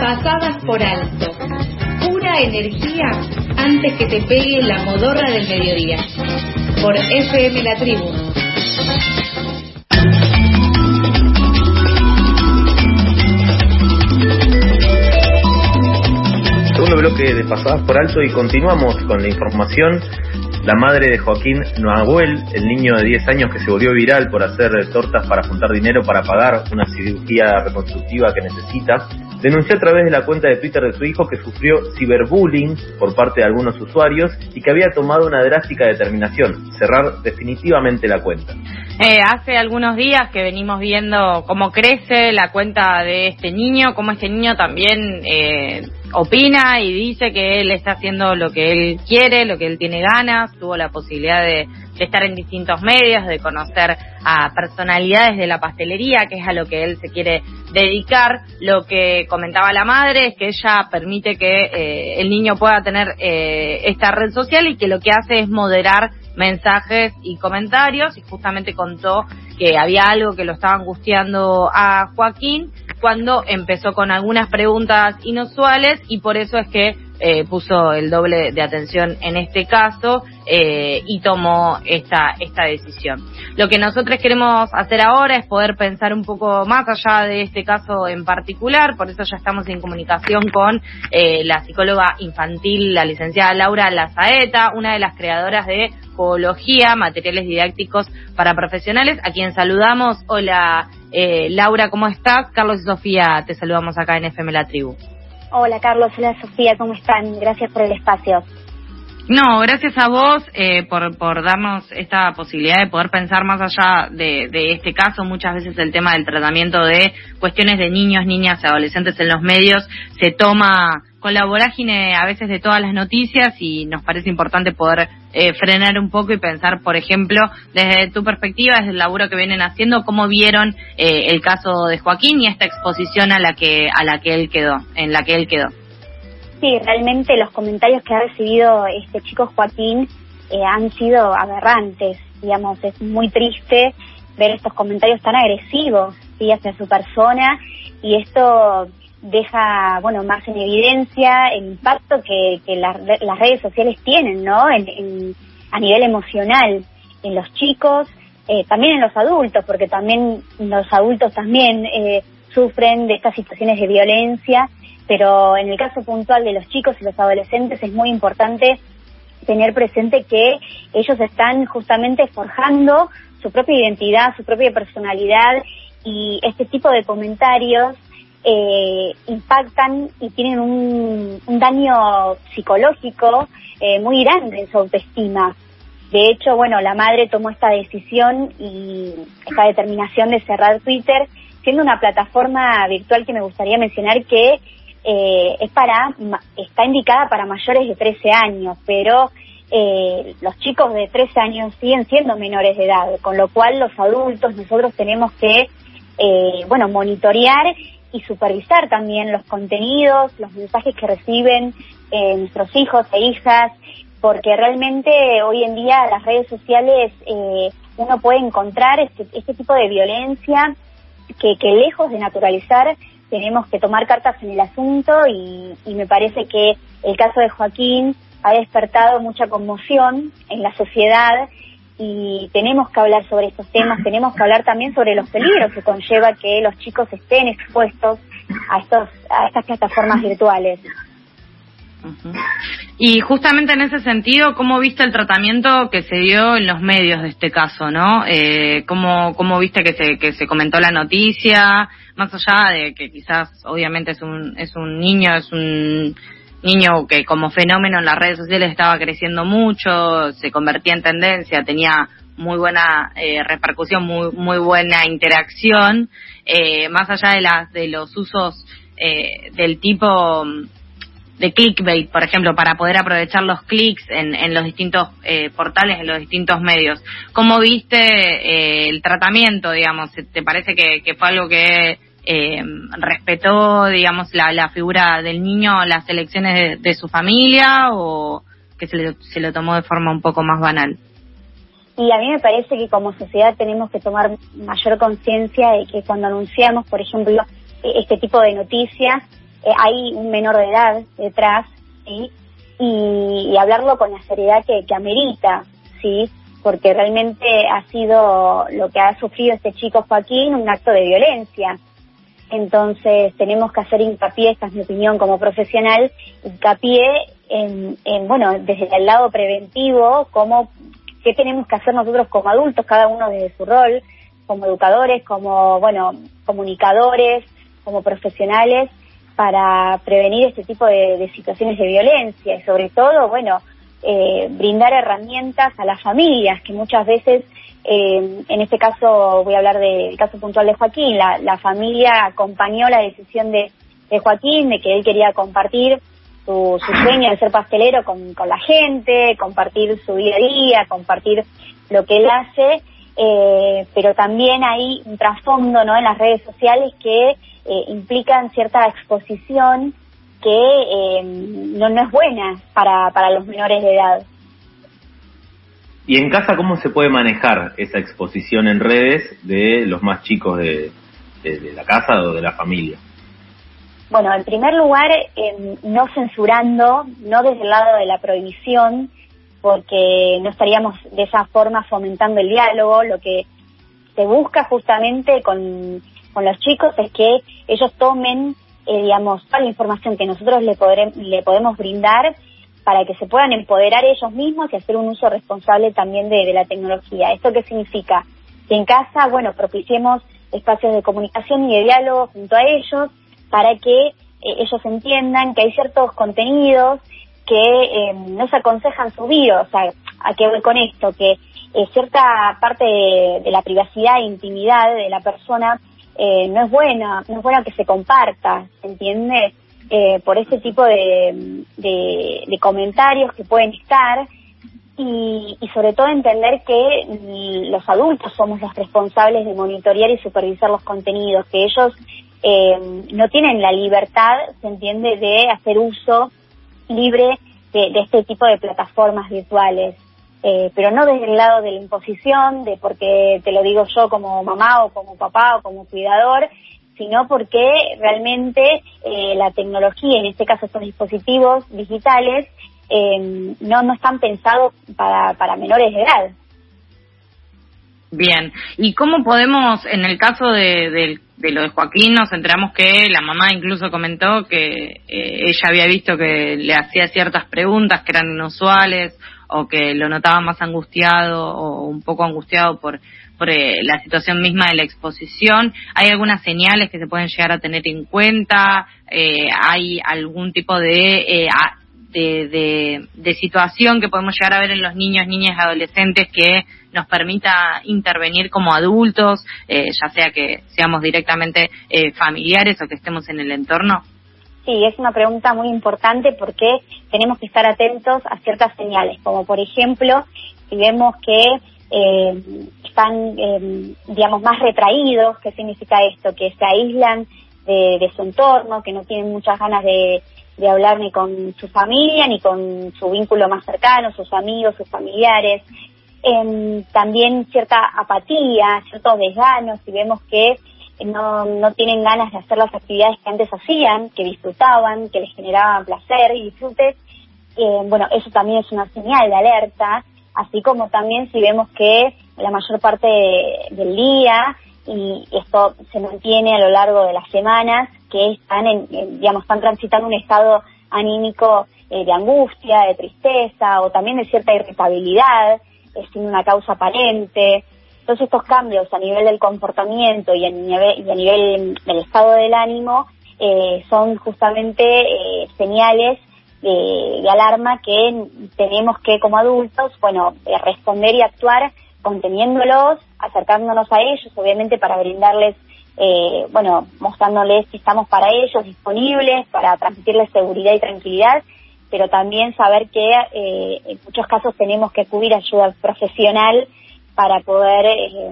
pasadas por alto. Pura energía antes que te pegue la modorra del mediodía. Por FM La Tribu. Segundo bloque de pasadas por alto y continuamos con la información la madre de Joaquín Noahuel, el niño de 10 años que se volvió viral por hacer tortas para juntar dinero para pagar una cirugía reconstructiva que necesita, denunció a través de la cuenta de Twitter de su hijo que sufrió ciberbullying por parte de algunos usuarios y que había tomado una drástica determinación, cerrar definitivamente la cuenta. Eh, hace algunos días que venimos viendo cómo crece la cuenta de este niño, cómo este niño también eh, opina y dice que él está haciendo lo que él quiere, lo que él tiene ganas, tuvo la posibilidad de, estar en distintos medios, de conocer a personalidades de la pastelería, que es a lo que él se quiere dedicar. Lo que comentaba la madre es que ella permite que eh, el niño pueda tener esta red social y que lo que hace es moderar mensajes y comentarios y justamente contó que había algo que lo estaba angustiando a Joaquín cuando empezó con algunas preguntas inusuales y por eso es que eh, puso el doble de atención en este caso eh, y tomó esta, esta decisión. Lo que nosotros queremos hacer ahora es poder pensar un poco más allá de este caso en particular, por eso ya estamos en comunicación con eh, la psicóloga infantil, la licenciada Laura Lazaeta, una de las creadoras de Zoología, materiales didácticos para profesionales, a quien saludamos. Hola Laura, ¿cómo estás? Carlos y Sofía, te saludamos acá en FM La Tribu. Hola Carlos, hola Sofía, ¿cómo están? Gracias por el espacio. No, gracias a vos eh, por, por darnos esta posibilidad de poder pensar más allá de, de, este caso. Muchas veces el tema del tratamiento de cuestiones de niños, niñas adolescentes en los medios se toma con la vorágine a veces de todas las noticias y nos parece importante poder eh, frenar un poco y pensar, por ejemplo, desde tu perspectiva, desde el laburo que vienen haciendo, cómo vieron eh, el caso de Joaquín y esta exposición a la que a la que él quedó, en la que él quedó. Sí, realmente los comentarios que ha recibido este chico Joaquín eh, han sido aberrantes, digamos, es muy triste ver estos comentarios tan agresivos ¿sí? hacia su persona y esto deja, bueno, más en evidencia el impacto que, que las redes sociales tienen, ¿no? En, a nivel emocional en los chicos, eh, también en los adultos, porque también los adultos también eh, sufren de estas situaciones de violencia, pero en el caso puntual de los chicos y los adolescentes es muy importante tener presente que ellos están justamente forjando su propia identidad, su propia personalidad y este tipo de comentarios eh, impactan y tienen un, daño psicológico eh, muy grande en su autoestima. De hecho, bueno, la madre tomó esta decisión y esta determinación de cerrar Twitter, siendo una plataforma virtual que me gustaría mencionar que eh, es para está indicada para mayores de 13 años, pero eh, los chicos de 13 años siguen siendo menores de edad, con lo cual los adultos nosotros tenemos que eh, bueno monitorear y supervisar también los contenidos, los mensajes que reciben eh, nuestros hijos e hijas, porque realmente hoy en día las redes sociales eh, uno puede encontrar este, este tipo de violencia que, que, lejos de naturalizar tenemos que tomar cartas en el asunto y, y me parece que el caso de Joaquín ha despertado mucha conmoción en la sociedad y tenemos que hablar sobre estos temas, tenemos que hablar también sobre los peligros que conlleva que los chicos estén expuestos a estos a estas plataformas virtuales. Y justamente en ese sentido, ¿cómo viste el tratamiento que se dio en los medios de este caso, no? Eh, ¿cómo, ¿Cómo viste que se, que se comentó la noticia? Más allá de que quizás, obviamente, es un, es un niño, es un niño que como fenómeno en las redes sociales estaba creciendo mucho, se convertía en tendencia, tenía muy buena eh, repercusión, muy muy buena interacción, eh, más allá de las de los usos eh, del tipo de clickbait, por ejemplo, para poder aprovechar los clics en, en los distintos portales, en los distintos medios. ¿Cómo viste el tratamiento, digamos? ¿Te parece que, fue algo que eh, respetó, digamos, la, la, figura del niño, las elecciones de, su familia o que se, se lo tomó de forma un poco más banal? Y a mí me parece que como sociedad tenemos que tomar mayor conciencia de que cuando anunciamos, por ejemplo, e-, este tipo de noticias, eh, hay un menor de edad detrás, ¿sí? Y, hablarlo con la seriedad que, que amerita, ¿sí? Porque realmente ha sido lo que ha sufrido este chico Joaquín, un acto de violencia. Entonces tenemos que hacer hincapié, esta es mi opinión como profesional, hincapié en, en bueno, desde el lado preventivo, cómo, qué tenemos que hacer nosotros como adultos, cada uno desde su rol, como educadores, como, bueno, comunicadores, como profesionales, para prevenir este tipo de, situaciones de violencia y sobre todo, bueno, eh, brindar herramientas a las familias que muchas veces, eh, en este caso voy a hablar del caso puntual de Joaquín, la, familia acompañó la decisión de, Joaquín de que él quería compartir su, sueño de ser pastelero con, con la gente, compartir su día a día, compartir lo que él hace, eh, pero también hay un trasfondo ¿no? en las redes sociales que eh, implican cierta exposición que eh, no, no es buena para, para los menores de edad. ¿Y en casa cómo se puede manejar esa exposición en redes de los más chicos de, de, la casa o de la familia? Bueno, en primer lugar, no censurando, no desde el lado de la prohibición, porque no estaríamos de esa forma fomentando el diálogo. Lo que se busca justamente con con los chicos es que ellos tomen, eh, digamos, toda la información que nosotros le, le podemos brindar para que se puedan empoderar ellos mismos y hacer un uso responsable también de, la tecnología. ¿Esto qué significa? Que en casa, bueno, propiciemos espacios de comunicación y de diálogo junto a ellos para que eh, ellos entiendan que hay ciertos contenidos que eh, no se aconsejan subir, o sea, ¿a qué voy con esto? Que cierta parte de, la privacidad e intimidad de la persona eh, no es buena, no es bueno que se comparta, ¿se entiende? Eh, por ese tipo de, de, comentarios que pueden estar y, sobre todo entender que los adultos somos los responsables de monitorear y supervisar los contenidos, que ellos eh, no tienen la libertad, se entiende, de hacer uso libre de este tipo de plataformas virtuales. Eh, pero no desde el lado de la imposición, de porque te lo digo yo como mamá o como papá o como cuidador, sino porque realmente eh, la tecnología, en este caso estos dispositivos digitales, eh, no, no están pensados para, para menores de edad. Bien, ¿y cómo podemos, en el caso de, de, lo de Joaquín, nos enteramos que la mamá incluso comentó que ella había visto que le hacía ciertas preguntas que eran inusuales o que lo notaba más angustiado o un poco angustiado por, por eh, la situación misma de la exposición. ¿Hay algunas señales que se pueden llegar a tener en cuenta? Eh, ¿Hay algún tipo de, eh, de, de, situación que podemos llegar a ver en los niños, niñas y adolescentes que nos permita intervenir como adultos, ya sea que seamos directamente familiares o que estemos en el entorno? Sí, es una pregunta muy importante porque tenemos que estar atentos a ciertas señales, como por ejemplo, si vemos que eh, están, eh, digamos, más retraídos, ¿qué significa esto? Que se aíslan de, su entorno, que no tienen muchas ganas de, hablar ni con su familia, ni con su vínculo más cercano, sus amigos, sus familiares. Em, también cierta apatía, ciertos desganos, si vemos que no, no tienen ganas de hacer las actividades que antes hacían, que disfrutaban, que les generaban placer y disfrute, eh, bueno, eso también es una señal de alerta, así como también si vemos que la mayor parte del día y esto se mantiene a lo largo de las semanas, que están, en, digamos, están transitando un estado anímico eh, de angustia, de tristeza o también de cierta irritabilidad, sin una causa aparente, todos estos cambios a nivel del comportamiento y a nivel, y a nivel del estado del ánimo eh, son justamente eh, señales de, alarma que tenemos que como adultos, bueno, eh, responder y actuar conteniéndolos, acercándonos a ellos, obviamente para brindarles, bueno, mostrándoles que estamos para ellos, disponibles, para transmitirles seguridad y tranquilidad, pero también saber que en muchos casos tenemos que acudir a ayuda profesional para poder eh,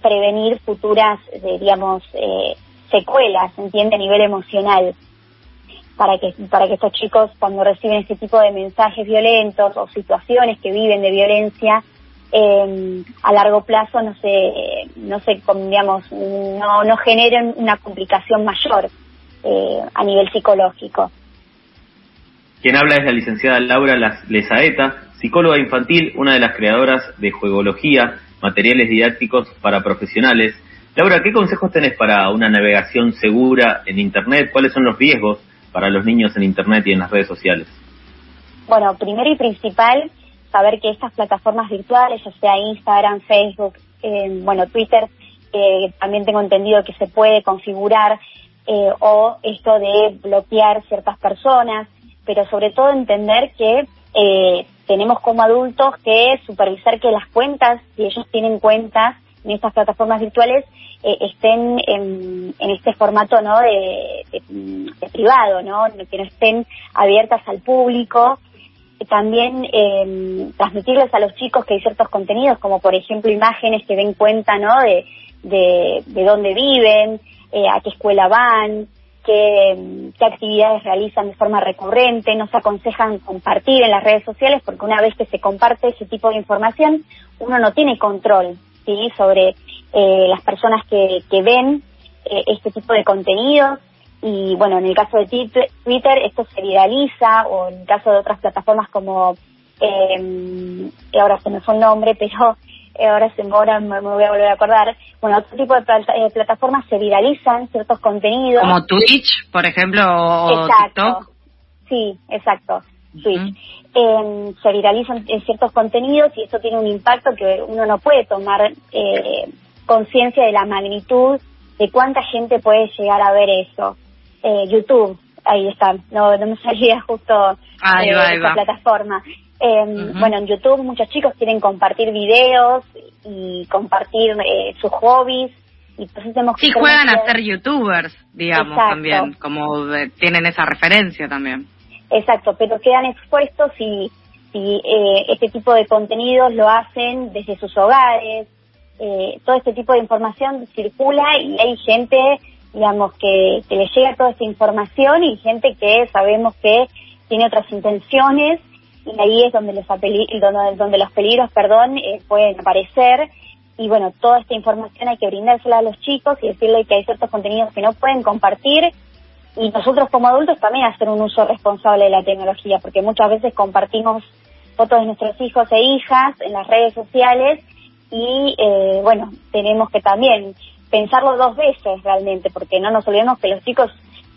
prevenir futuras, eh, digamos, eh, secuelas, ¿entiende? A nivel emocional. Para que, para que estos chicos, cuando reciben este tipo de mensajes violentos o situaciones que viven de violencia, em, a largo plazo no se, no se, digamos, no, no generen una complicación mayor. eh, a nivel psicológico. Quien habla es la licenciada Laura Lezaeta, psicóloga infantil, una de las creadoras de Juegología, materiales didácticos para profesionales. Laura, ¿qué consejos tenés para una navegación segura en Internet? ¿Cuáles son los riesgos para los niños en Internet y en las redes sociales? Bueno, primero y principal, saber que estas plataformas virtuales, ya sea Instagram, Facebook, eh, bueno, Twitter, eh, también tengo entendido que se puede configurar eh, o esto de bloquear ciertas personas, pero sobre todo entender que eh, tenemos como adultos que supervisar que las cuentas, si ellos tienen cuentas en estas plataformas virtuales, eh, estén en, este formato no de, privado, no que no estén abiertas al público. También eh, transmitirles a los chicos que hay ciertos contenidos, como por ejemplo imágenes que den cuenta no de, de, dónde viven, eh, a qué escuela van, qué, actividades realizan de forma recurrente, nos aconsejan compartir en las redes sociales porque una vez que se comparte ese tipo de información, uno no tiene control ¿sí? sobre eh, las personas que, que ven eh, este tipo de contenidos y bueno, en el caso de Twitter esto se viraliza o en el caso de otras plataformas como, eh, ahora se me fue el nombre, pero ahora se ahora me, voy a volver a acordar, bueno, otro tipo de eh, plataformas se viralizan ciertos contenidos. Como Twitch, por ejemplo, o TikTok. Sí, exacto. Twitch. Em, se viralizan eh, ciertos contenidos y esto tiene un impacto que uno no puede tomar conciencia de la magnitud de cuánta gente puede llegar a ver eso. YouTube, ahí está, no, no me salía justo ahí esa plataforma. Eh, Bueno, en YouTube muchos chicos quieren compartir videos y compartir eh, sus hobbies. Y pues hacemos sí, juegan a ser youtubers, digamos, también, como tienen esa referencia también. Exacto, pero quedan expuestos si, si eh, este tipo de contenidos lo hacen desde sus hogares. Eh, todo este tipo de información circula y hay gente, digamos, que, que le llega toda esta información y gente que sabemos que tiene otras intenciones y ahí es donde los, donde, donde los peligros perdón, eh, pueden aparecer. Y bueno, toda esta información hay que brindársela a los chicos y decirle que hay ciertos contenidos que no pueden compartir y nosotros como adultos también hacer un uso responsable de la tecnología, porque muchas veces compartimos fotos de nuestros hijos e hijas en las redes sociales y eh, bueno, tenemos que también pensarlo dos veces realmente, porque no nos olvidemos que los chicos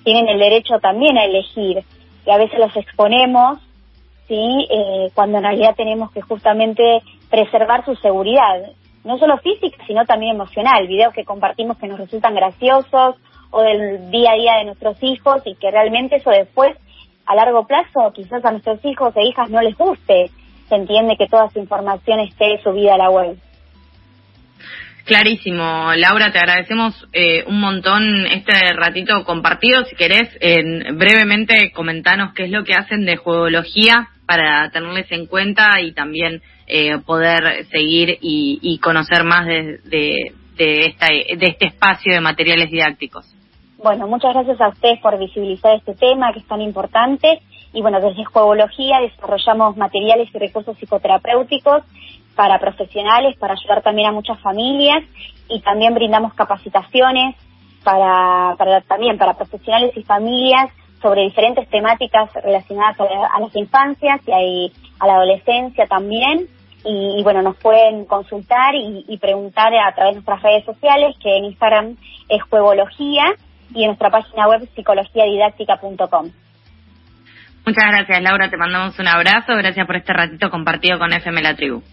tienen el derecho también a elegir y a veces los exponemos ¿sí? Eh, cuando en realidad tenemos que justamente preservar su seguridad, no solo física, sino también emocional. Videos que compartimos que nos resultan graciosos o del día a día de nuestros hijos y que realmente eso después, a largo plazo, quizás a nuestros hijos e hijas no les guste. Se entiende que toda esa información esté subida a la web. Clarísimo, Laura, te agradecemos eh, un montón este ratito compartido. Si querés, brevemente comentanos qué es lo que hacen de juegología para tenerles en cuenta y también eh, poder seguir y, conocer más de, de, esta, de este espacio de materiales didácticos. Bueno, muchas gracias a ustedes por visibilizar este tema que es tan importante. Y bueno, desde Juegología desarrollamos materiales y recursos psicoterapéuticos para profesionales, para ayudar también a muchas familias y también brindamos capacitaciones para, para también para profesionales y familias sobre diferentes temáticas relacionadas a, las infancias y a, la adolescencia también. Y, bueno, nos pueden consultar y, preguntar a través de nuestras redes sociales, que en Instagram es Juegología y en nuestra página web psicologiadidáctica.com. Muchas gracias, Laura. Te mandamos un abrazo. Gracias por este ratito compartido con FM La Tribu.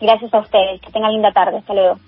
Gracias a ustedes. Que tengan linda tarde. Hasta luego.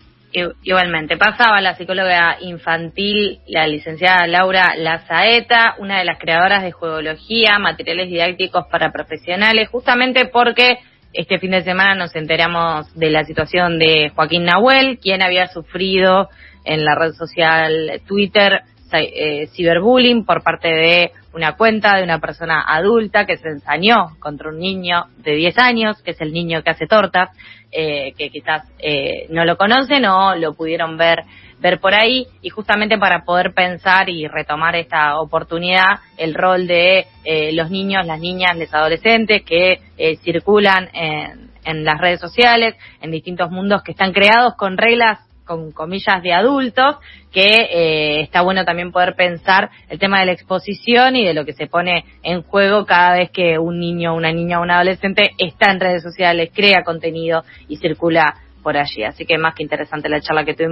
Igualmente, pasaba la psicóloga infantil, la licenciada Laura Lazaeta, una de las creadoras de Juegología, materiales didácticos para profesionales, justamente porque este fin de semana nos enteramos de la situación de Joaquín Nahuel, quien había sufrido en la red social Twitter eh, ciberbullying por parte de una cuenta de una persona adulta que se ensañó contra un niño de 10 años, que es el niño que hace tortas, eh, que quizás eh, no lo conocen o lo pudieron ver ver por ahí. Y justamente para poder pensar y retomar esta oportunidad el rol de eh, los niños, las niñas, los adolescentes que eh, circulan en, en las redes sociales, en distintos mundos que están creados con reglas con comillas, de adultos, que eh, está bueno también poder pensar el tema de la exposición y de lo que se pone en juego cada vez que un niño, una niña o un adolescente está en redes sociales, crea contenido y circula por allí. Así que más que interesante la charla que tuvimos